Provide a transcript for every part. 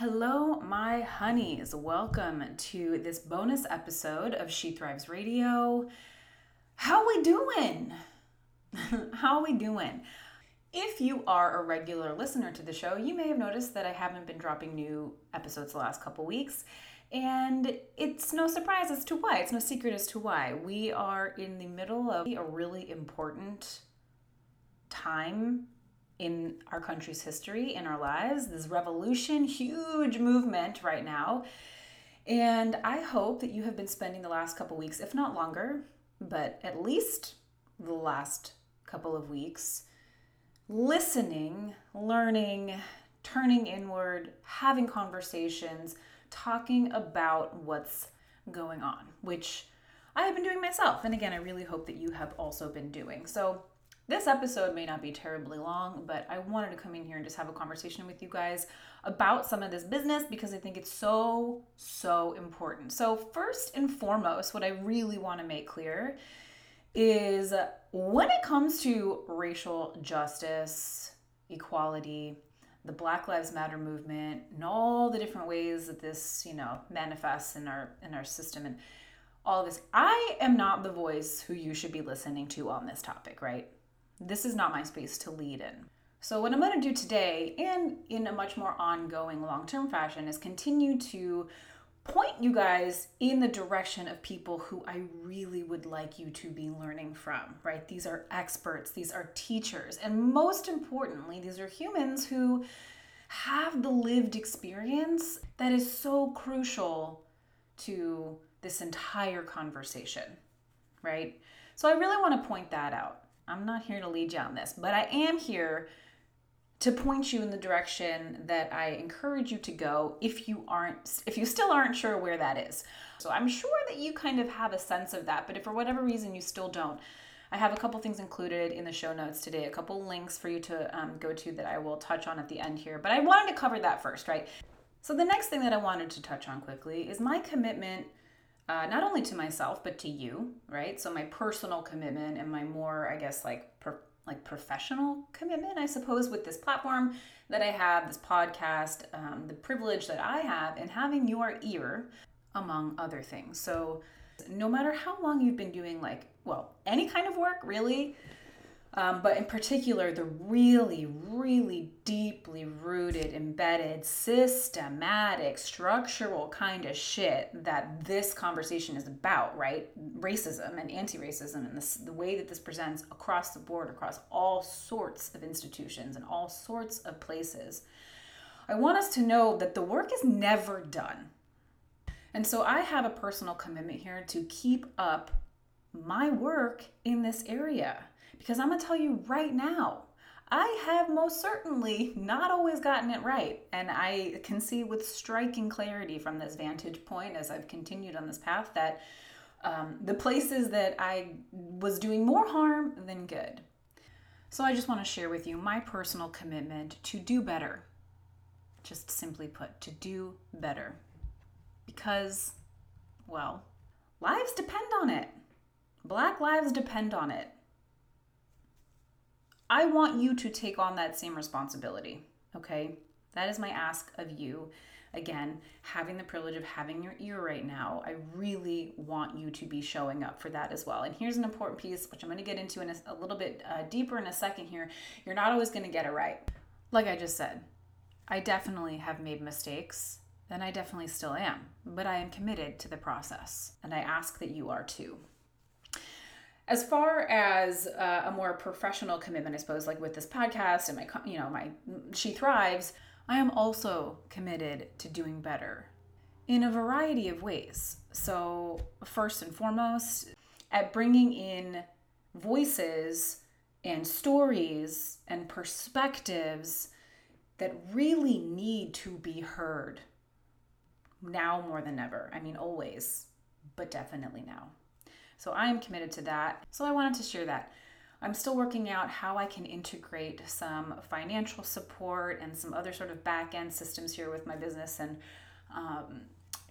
Hello, my honeys. Welcome to this bonus episode of She Thrives Radio. How we doing? How we doing? If you are a regular listener to the show, you may have noticed that I haven't been dropping new episodes the last couple weeks. And it's no surprise as to why. It's no secret as to why. We are in the middle of a really important time in our country's history, in our lives. This revolution, huge movement right now. And I hope that you have been spending the last couple weeks, if not longer, but at least the last couple of weeks, listening, learning, turning inward, having conversations, talking about what's going on, which I have been doing myself. And again, I really hope that you have also been doing. So, this episode may not be terribly long, but I wanted to come in here and just have a conversation with you guys about some of this business because I think it's so, so important. So, first and foremost, what I really want to make clear is when it comes to racial justice, equality, the Black Lives Matter movement, and all the different ways that this, you know, manifests in our in our system and all of this. I am not the voice who you should be listening to on this topic, right? This is not my space to lead in. So, what I'm going to do today, and in a much more ongoing long term fashion, is continue to point you guys in the direction of people who I really would like you to be learning from, right? These are experts, these are teachers, and most importantly, these are humans who have the lived experience that is so crucial to this entire conversation, right? So, I really want to point that out. I'm not here to lead you on this, but I am here to point you in the direction that I encourage you to go if you aren't if you still aren't sure where that is. So I'm sure that you kind of have a sense of that, but if for whatever reason you still don't, I have a couple things included in the show notes today, a couple links for you to um, go to that I will touch on at the end here. But I wanted to cover that first, right? So the next thing that I wanted to touch on quickly is my commitment uh, not only to myself but to you right? So my personal commitment and my more i guess like per, like professional commitment i suppose with this platform that i have this podcast um, the privilege that i have in having your ear among other things. So no matter how long you've been doing like well any kind of work really um, but in particular, the really, really deeply rooted, embedded, systematic, structural kind of shit that this conversation is about, right? Racism and anti racism, and this, the way that this presents across the board, across all sorts of institutions and all sorts of places. I want us to know that the work is never done. And so I have a personal commitment here to keep up my work in this area because I'm going to tell you right now, I have most certainly not always gotten it right. And I can see with striking clarity from this vantage point as I've continued on this path that um, the places that I was doing more harm than good. So I just want to share with you my personal commitment to do better. Just simply put, to do better. Because, well, lives depend on it. Black lives depend on it. I want you to take on that same responsibility. Okay? That is my ask of you. Again, having the privilege of having your ear right now, I really want you to be showing up for that as well. And here's an important piece, which I'm going to get into in a, a little bit uh, deeper in a second here. You're not always going to get it right. Like I just said, I definitely have made mistakes, and I definitely still am, but I am committed to the process, and I ask that you are too. As far as uh, a more professional commitment, I suppose, like with this podcast and my, you know, my She Thrives, I am also committed to doing better in a variety of ways. So, first and foremost, at bringing in voices and stories and perspectives that really need to be heard now more than ever. I mean, always, but definitely now. So I am committed to that. So I wanted to share that. I'm still working out how I can integrate some financial support and some other sort of back end systems here with my business and um,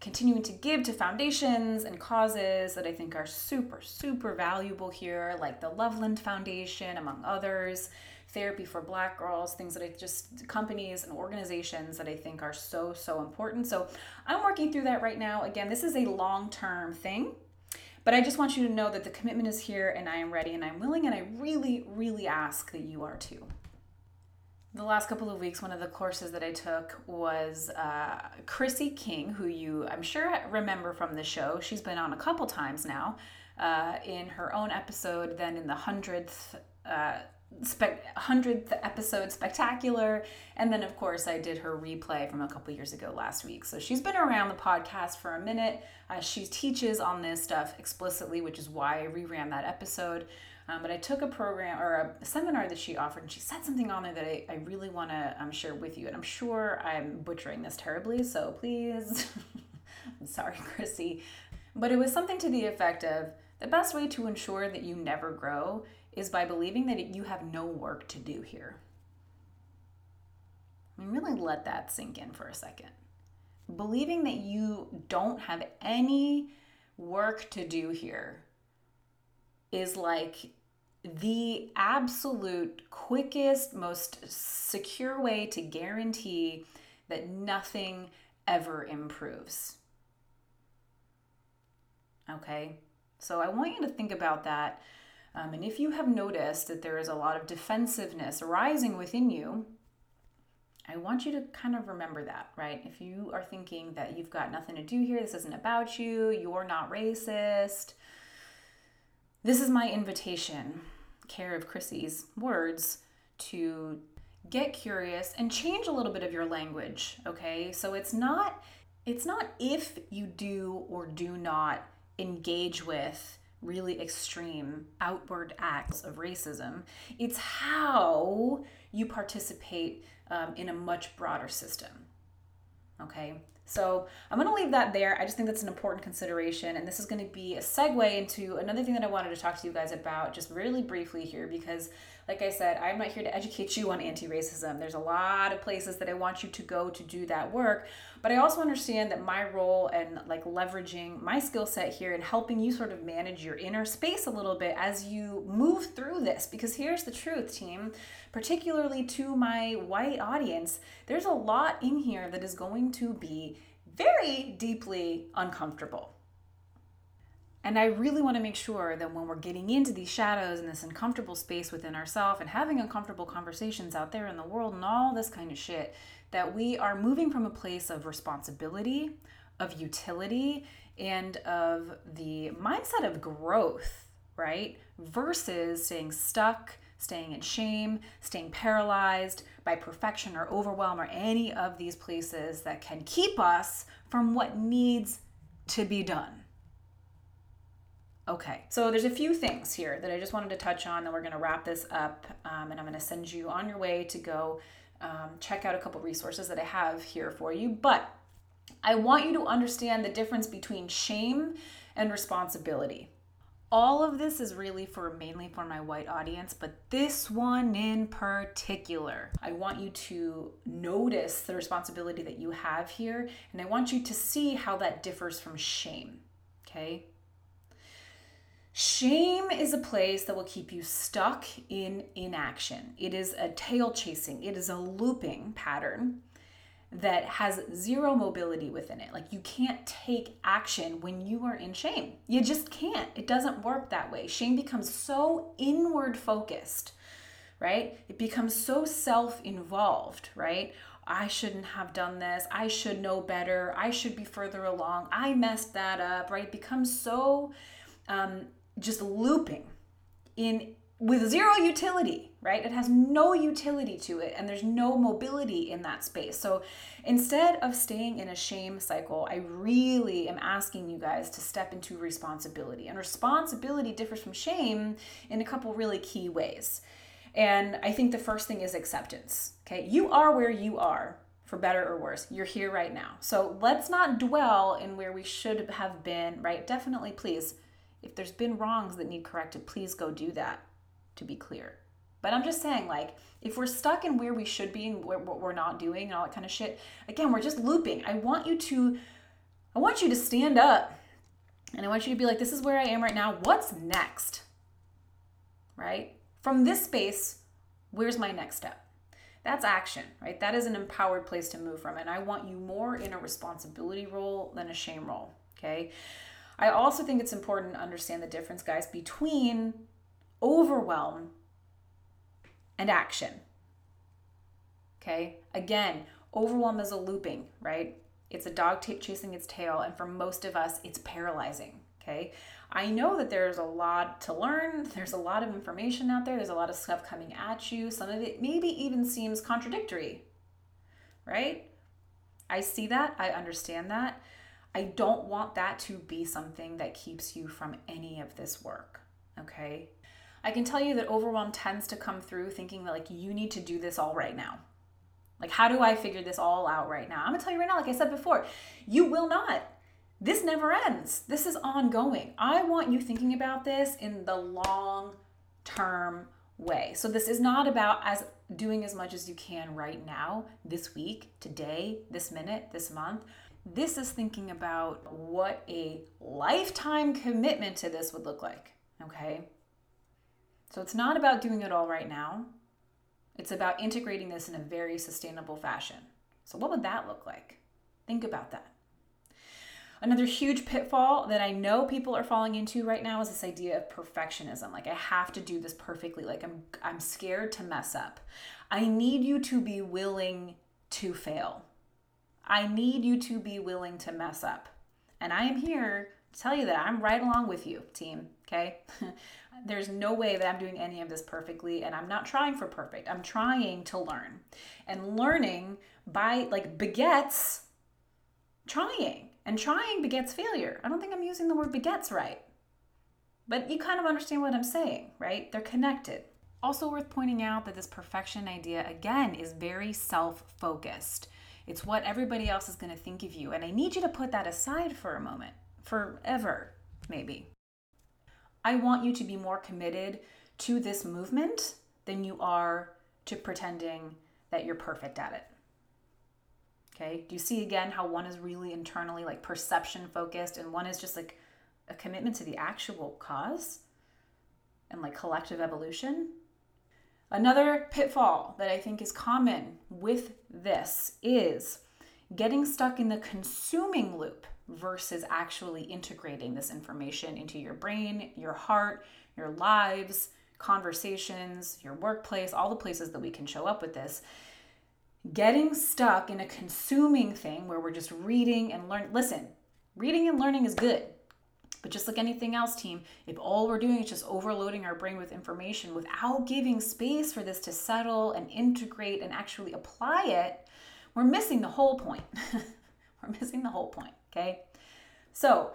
continuing to give to foundations and causes that I think are super, super valuable here, like the Loveland Foundation, among others, therapy for black girls, things that I just, companies and organizations that I think are so, so important. So I'm working through that right now. Again, this is a long term thing. But I just want you to know that the commitment is here and I am ready and I'm willing and I really, really ask that you are too. The last couple of weeks, one of the courses that I took was uh, Chrissy King, who you, I'm sure, remember from the show. She's been on a couple times now uh, in her own episode, then in the hundredth. Uh, spe- 100th episode spectacular. And then of course i did her replay from a couple years ago last week. So she's been around the podcast for a minute. Uh, she teaches on this stuff explicitly which is why i reran that episode. Um, but i took a program or a seminar that she offered and she said something on there that i, I really want to um, share with you. And i'm sure i'm butchering this terribly so please. I'm sorry chrissy. But it was something to the effect of the best way to ensure that you never grow is by believing that you have no work to do here. I mean, really let that sink in for a second. Believing that you don't have any work to do here is like the absolute quickest, most secure way to guarantee that nothing ever improves. Okay? So I want you to think about that. Um, and if you have noticed that there is a lot of defensiveness arising within you, I want you to kind of remember that, right? If you are thinking that you've got nothing to do here, this isn't about you, you're not racist, this is my invitation, care of Chrissy's words, to get curious and change a little bit of your language, okay? So it's not it's not if you do or do not engage with really extreme outward acts of racism. It's how you participate um, in a much broader system. Okay, so I'm going to leave that there. I just think that's an important consideration. And this is going to be a segue into another thing that I wanted to talk to you guys about just really briefly here because like I said, I'm not here to educate you on anti racism. There's a lot of places that I want you to go to do that work. But I also understand that my role and like leveraging my skill set here and helping you sort of manage your inner space a little bit as you move through this. Because here's the truth, team, particularly to my white audience, there's a lot in here that is going to be very deeply uncomfortable. And I really want to make sure that when we're getting into these shadows and this uncomfortable space within ourselves and having uncomfortable conversations out there in the world and all this kind of shit, that we are moving from a place of responsibility, of utility, and of the mindset of growth, right? Versus staying stuck, staying in shame, staying paralyzed by perfection or overwhelm or any of these places that can keep us from what needs to be done. Okay, so there's a few things here that I just wanted to touch on, and we're going to wrap this up. Um, and I'm going to send you on your way to go um, check out a couple resources that I have here for you. But I want you to understand the difference between shame and responsibility. All of this is really for mainly for my white audience, but this one in particular, I want you to notice the responsibility that you have here, and I want you to see how that differs from shame. Okay, Shame is a place that will keep you stuck in inaction. It is a tail chasing, it is a looping pattern that has zero mobility within it. Like you can't take action when you are in shame. You just can't. It doesn't work that way. Shame becomes so inward focused, right? It becomes so self involved, right? I shouldn't have done this. I should know better. I should be further along. I messed that up, right? It becomes so um, just looping in with zero utility, right? It has no utility to it and there's no mobility in that space. So instead of staying in a shame cycle, I really am asking you guys to step into responsibility. And responsibility differs from shame in a couple really key ways. And I think the first thing is acceptance. Okay? You are where you are for better or worse. You're here right now. So let's not dwell in where we should have been, right? Definitely, please if there's been wrongs that need corrected, please go do that to be clear. But I'm just saying, like, if we're stuck in where we should be and what we're not doing and all that kind of shit, again, we're just looping. I want you to, I want you to stand up and I want you to be like, this is where I am right now. What's next? Right? From this space, Where's my next step? That's action, right? That is an empowered place to move from. And I want you more in a responsibility role than a shame role, okay? I also think it's important to understand the difference, guys, between overwhelm and action. Okay? Again, overwhelm is a looping, right? It's a dog t- chasing its tail, and for most of us, it's paralyzing. Okay? I know that there's a lot to learn. There's a lot of information out there. There's a lot of stuff coming at you. Some of it maybe even seems contradictory, right? I see that. I understand that. I don't want that to be something that keeps you from any of this work, okay? I can tell you that overwhelm tends to come through thinking that like you need to do this all right now. Like, how do I figure this all out right now? I'm gonna tell you right now, like I said before, you will not. This never ends. This is ongoing. I want you thinking about this in the long term way. So this is not about as doing as much as you can right now, this week, today, this minute, this month. This is thinking about what a lifetime commitment to this would look like. Okay? So it's not about doing it all right now. It's about integrating this in a very sustainable fashion. So, what would that look like? Think about that. Another huge pitfall that I know people are falling into right now is this idea of perfectionism. Like I have to do this perfectly. Like I'm I'm scared to mess up. I need you to be willing to fail. I need you to be willing to mess up. And I am here tell you that I'm right along with you, team, okay? there's no way that I'm doing any of this perfectly and I'm not trying for perfect. I'm trying to learn. And learning by like begets trying. And trying begets failure. I don't think I'm using the word begets right. But you kind of understand what I'm saying, right? They're connected. Also worth pointing out that this perfection idea again is very self-focused. It's what everybody else is going to think of you. And I need you to put that aside for a moment, forever, maybe. I want you to be more committed to this movement than you are to pretending that you're perfect at it. Okay, do you see again how one is really internally like perception focused and one is just like a commitment to the actual cause and like collective evolution? Another pitfall that I think is common with this is getting stuck in the consuming loop versus actually integrating this information into your brain, your heart, your lives, conversations, your workplace, all the places that we can show up with this. Getting stuck in a consuming thing where we're just reading and learn. Listen, reading and learning is good. But just like anything else, team, if all we're doing is just overloading our brain with information without giving space for this to settle and integrate and actually apply it, we're missing the whole point. we're missing the whole point. Okay. So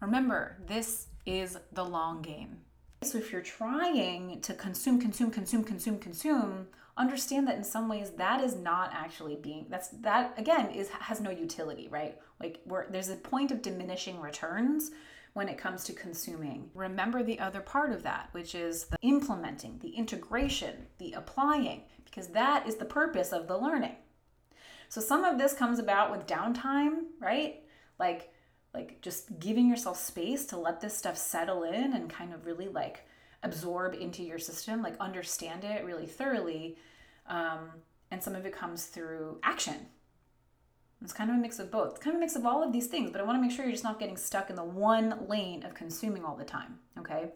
remember, this is the long game. So if you're trying to consume, consume, consume, consume, consume, understand that in some ways that is not actually being that's that again is has no utility, right? Like where there's a point of diminishing returns when it comes to consuming. Remember the other part of that, which is the implementing, the integration, the applying, because that is the purpose of the learning. So some of this comes about with downtime, right? Like like just giving yourself space to let this stuff settle in and kind of really like absorb into your system like understand it really thoroughly um, and some of it comes through action. It's kind of a mix of both. It's kind of a mix of all of these things but i want to make sure you're just not getting stuck in the one lane of consuming all the time okay?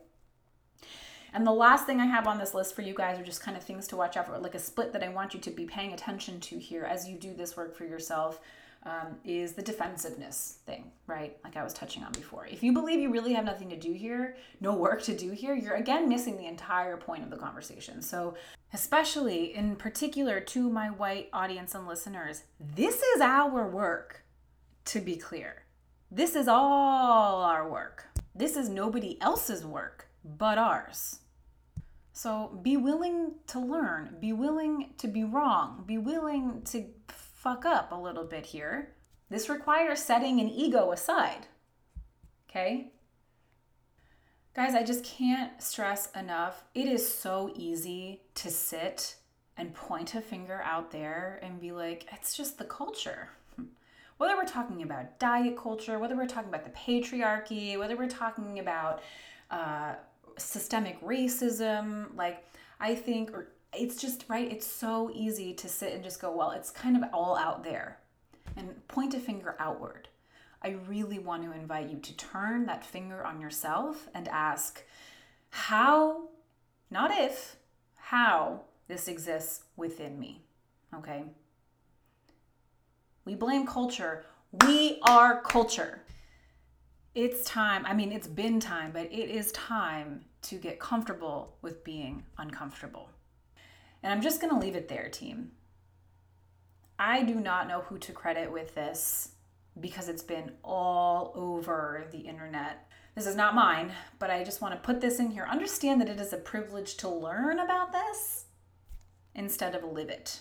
And the last thing I have on this list for you guys are just kind of things to watch out for, like a split that I want you to be paying attention to here as you do this work for yourself um, is the defensiveness thing, right? Like I was touching on before. If you believe you really have nothing to do here, no work to do here, you're again missing the entire point of the conversation. So, especially in particular to my white audience and listeners, this is our work, to be clear. This is all our work. This is nobody else's work but ours. So be willing to learn, be willing to be wrong, be willing to fuck up a little bit here. This requires setting an ego aside. Okay? Guys, I just can't stress enough. It is so easy to sit and point a finger out there and be like, it's just the culture. Whether we're talking about diet culture, whether we're talking about the patriarchy, whether we're talking about uh, systemic racism, like I think, or it's just, right? It's so easy to sit and just go, well, it's kind of all out there and point a finger outward. I really want to invite you to turn that finger on yourself and ask how, not if, how this exists within me. Okay? We blame culture. We are culture. It's time. I mean, it's been time, but it is time to get comfortable with being uncomfortable. And I'm just going to leave it there, team. I do not know who to credit with this because it's been all over the internet. This is not mine, but I just want to put this in here. Understand that it is a privilege to learn about this instead of live it.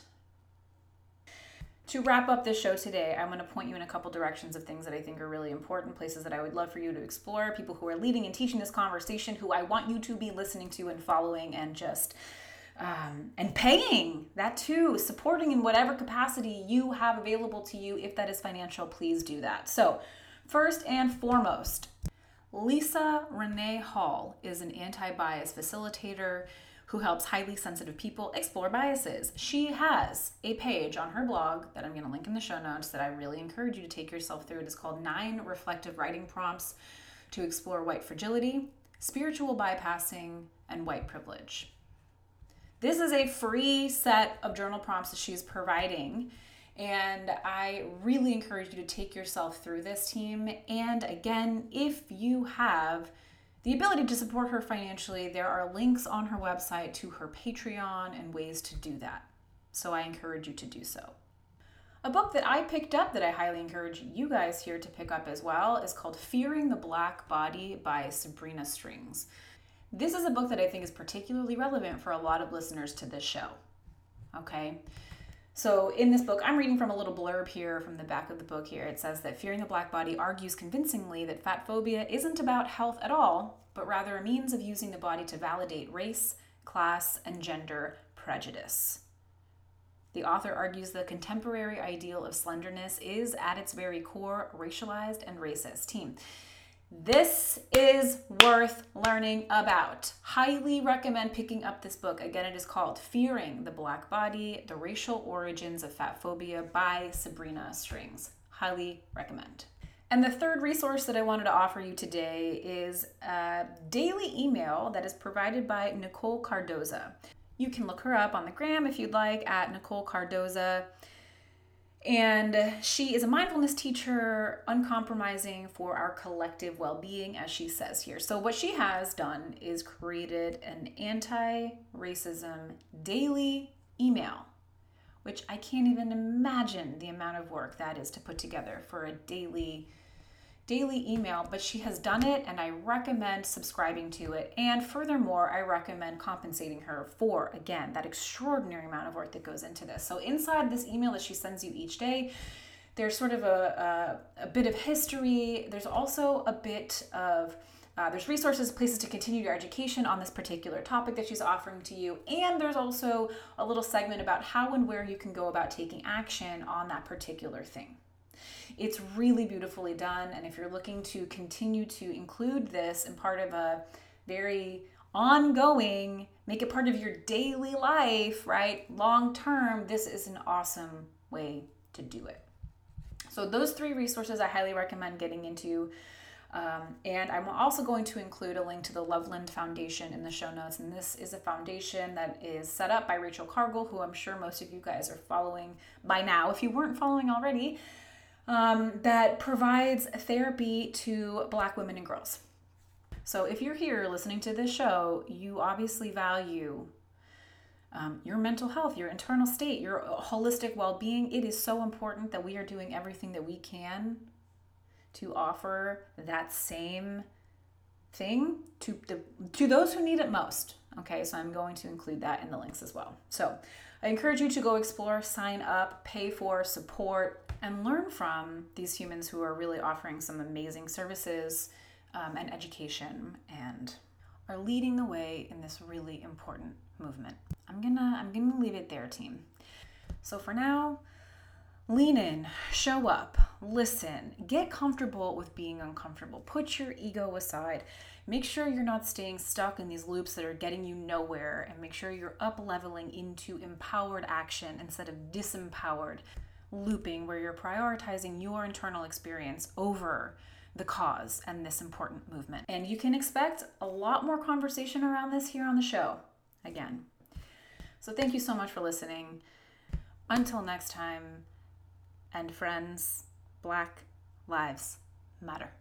To wrap up this show today, I'm going to point you in a couple directions of things that I think are really important, places that I would love for you to explore, people who are leading and teaching this conversation who I want you to be listening to and following and just um, and paying that too, supporting in whatever capacity you have available to you. If that is financial, please do that. So, first and foremost, Leesa Renee Hall is an anti bias facilitator who helps highly sensitive people explore biases. She has a page on her blog that I'm going to link in the show notes that I really encourage you to take yourself through. It is called Nine Reflective Writing Prompts to Explore White Fragility, Spiritual Bypassing, and White Privilege. This is a free set of journal prompts that she's providing. And I really encourage you to take yourself through this team. And again, if you have the ability to support her financially, there are links on her website to her Patreon and ways to do that. So I encourage you to do so. A book that I picked up that I highly encourage you guys here to pick up as well is called Fearing the Black Body by Sabrina Strings. This is a book that I think is particularly relevant for a lot of listeners to this show. Okay? So, in this book, I'm reading from a little blurb here from the back of the book here. It says that Fearing the Black Body argues convincingly that fat phobia isn't about health at all, but rather a means of using the body to validate race, class, and gender prejudice. The author argues the contemporary ideal of slenderness is, at its very core, racialized and racist. Team. This is worth learning about. Highly recommend picking up this book. Again, it is called Fearing the Black Body The Racial Origins of Fat Phobia by Sabrina Strings. Highly recommend. And the third resource that I wanted to offer you today is a daily email that is provided by Nicole Cardoza. You can look her up on the gram if you'd like at Nicole Cardoza. And she is a mindfulness teacher, uncompromising for our collective well being, as she says here. So, what she has done is created an anti racism daily email, which I can't even imagine the amount of work that is to put together for a daily daily email, but she has done it and I recommend subscribing to it. And furthermore, I recommend compensating her for, again, that extraordinary amount of work that goes into this. So, inside this email that she sends you each day, there's sort of a, a, a bit of history. There's also a bit of uh, there's resources, places to continue your education on this particular topic that she's offering to you. And there's also a little segment about how and where you can go about taking action on that particular thing. It's really beautifully done. And if you're looking to continue to include this in part of a very ongoing, make it part of your daily life, right? Long term, this is an awesome way to do it. So, those three resources I highly recommend getting into. Um, and I'm also going to include a link to the Loveland Foundation in the show notes. And this is a foundation that is set up by Rachel Cargle, who I'm sure most of you guys are following by now. If you weren't following already, um, that provides therapy to Black women and girls. So if you're here listening to this show, you obviously value um, your mental health, your internal state, your holistic well being. It is so important that we are doing everything that we can to offer that same thing to the to those who need it most. Okay, so I'm going to include that in the links as well. So I encourage you to go explore, sign up, pay for, support, and learn from these humans who are really offering some amazing services um, and education and are leading the way in this really important movement. I'm gonna I'm gonna leave it there, team. So for now, lean in, show up, listen, get comfortable with being uncomfortable. Put your ego aside. Make sure you're not staying stuck in these loops that are getting you nowhere, and make sure you're up leveling into empowered action instead of disempowered looping where you're prioritizing your internal experience over the cause and this important movement. And you can expect a lot more conversation around this here on the show again. So, thank you so much for listening. Until next time, and friends, Black Lives Matter.